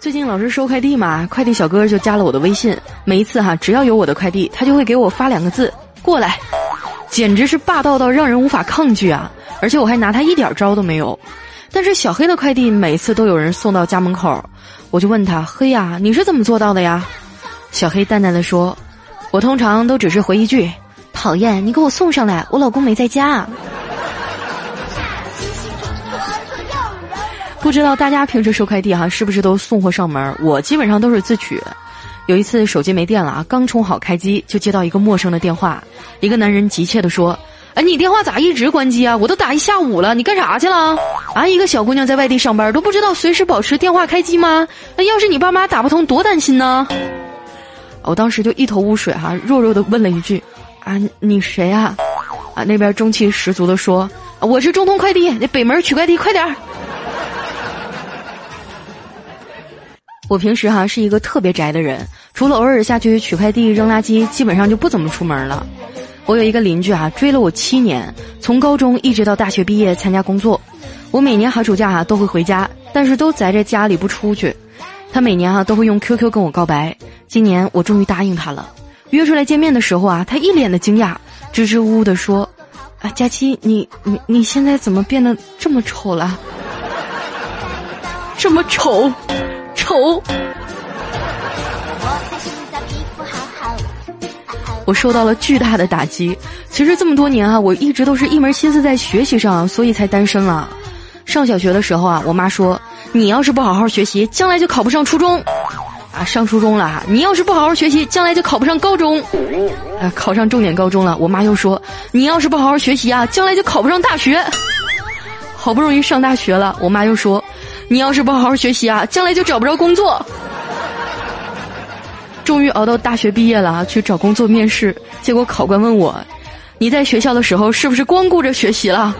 最近老是收快递嘛，快递小哥就加了我的微信。每一次哈，只要有我的快递，他就会给我发两个字：“过来。”简直是霸道到让人无法抗拒啊！而且我还拿他一点招都没有。但是小黑的快递每次都有人送到家门口，我就问他：“黑呀，你是怎么做到的呀？”小黑淡淡的说：“我通常都只是回一句，讨厌，你给我送上来，我老公没在家。”不知道大家平时收快递哈，是不是都送货上门？我基本上都是自取。有一次手机没电了啊，刚充好开机，就接到一个陌生的电话。一个男人急切地说：“哎，你电话咋一直关机啊？我都打一下午了，你干啥去了？啊，一个小姑娘在外地上班，都不知道随时保持电话开机吗？那要是你爸妈打不通，多担心呢！”我当时就一头雾水哈，弱弱的问了一句：“啊，你谁啊？”啊，那边中气十足的说：“我是中通快递，那北门取快递，快点儿。”我平时哈是一个特别宅的人，除了偶尔下去取快递、扔垃圾，基本上就不怎么出门了。我有一个邻居啊，追了我七年，从高中一直到大学毕业参加工作。我每年寒暑假哈都会回家，但是都宅在家里不出去。他每年啊都会用 QQ 跟我告白，今年我终于答应他了。约出来见面的时候啊，他一脸的惊讶，支支吾吾的说：“啊，佳期，你你你现在怎么变得这么丑了？这么丑。”丑！我受到了巨大的打击。其实这么多年啊，我一直都是一门心思在学习上，所以才单身了。上小学的时候啊，我妈说：“你要是不好好学习，将来就考不上初中。”啊，上初中了，你要是不好好学习，将来就考不上高中。啊，考上重点高中了，我妈又说：“你要是不好好学习啊，将来就考不上大学。”好不容易上大学了，我妈又说。你要是不好好学习啊，将来就找不着工作。终于熬到大学毕业了啊，去找工作面试，结果考官问我：“你在学校的时候是不是光顾着学习了？”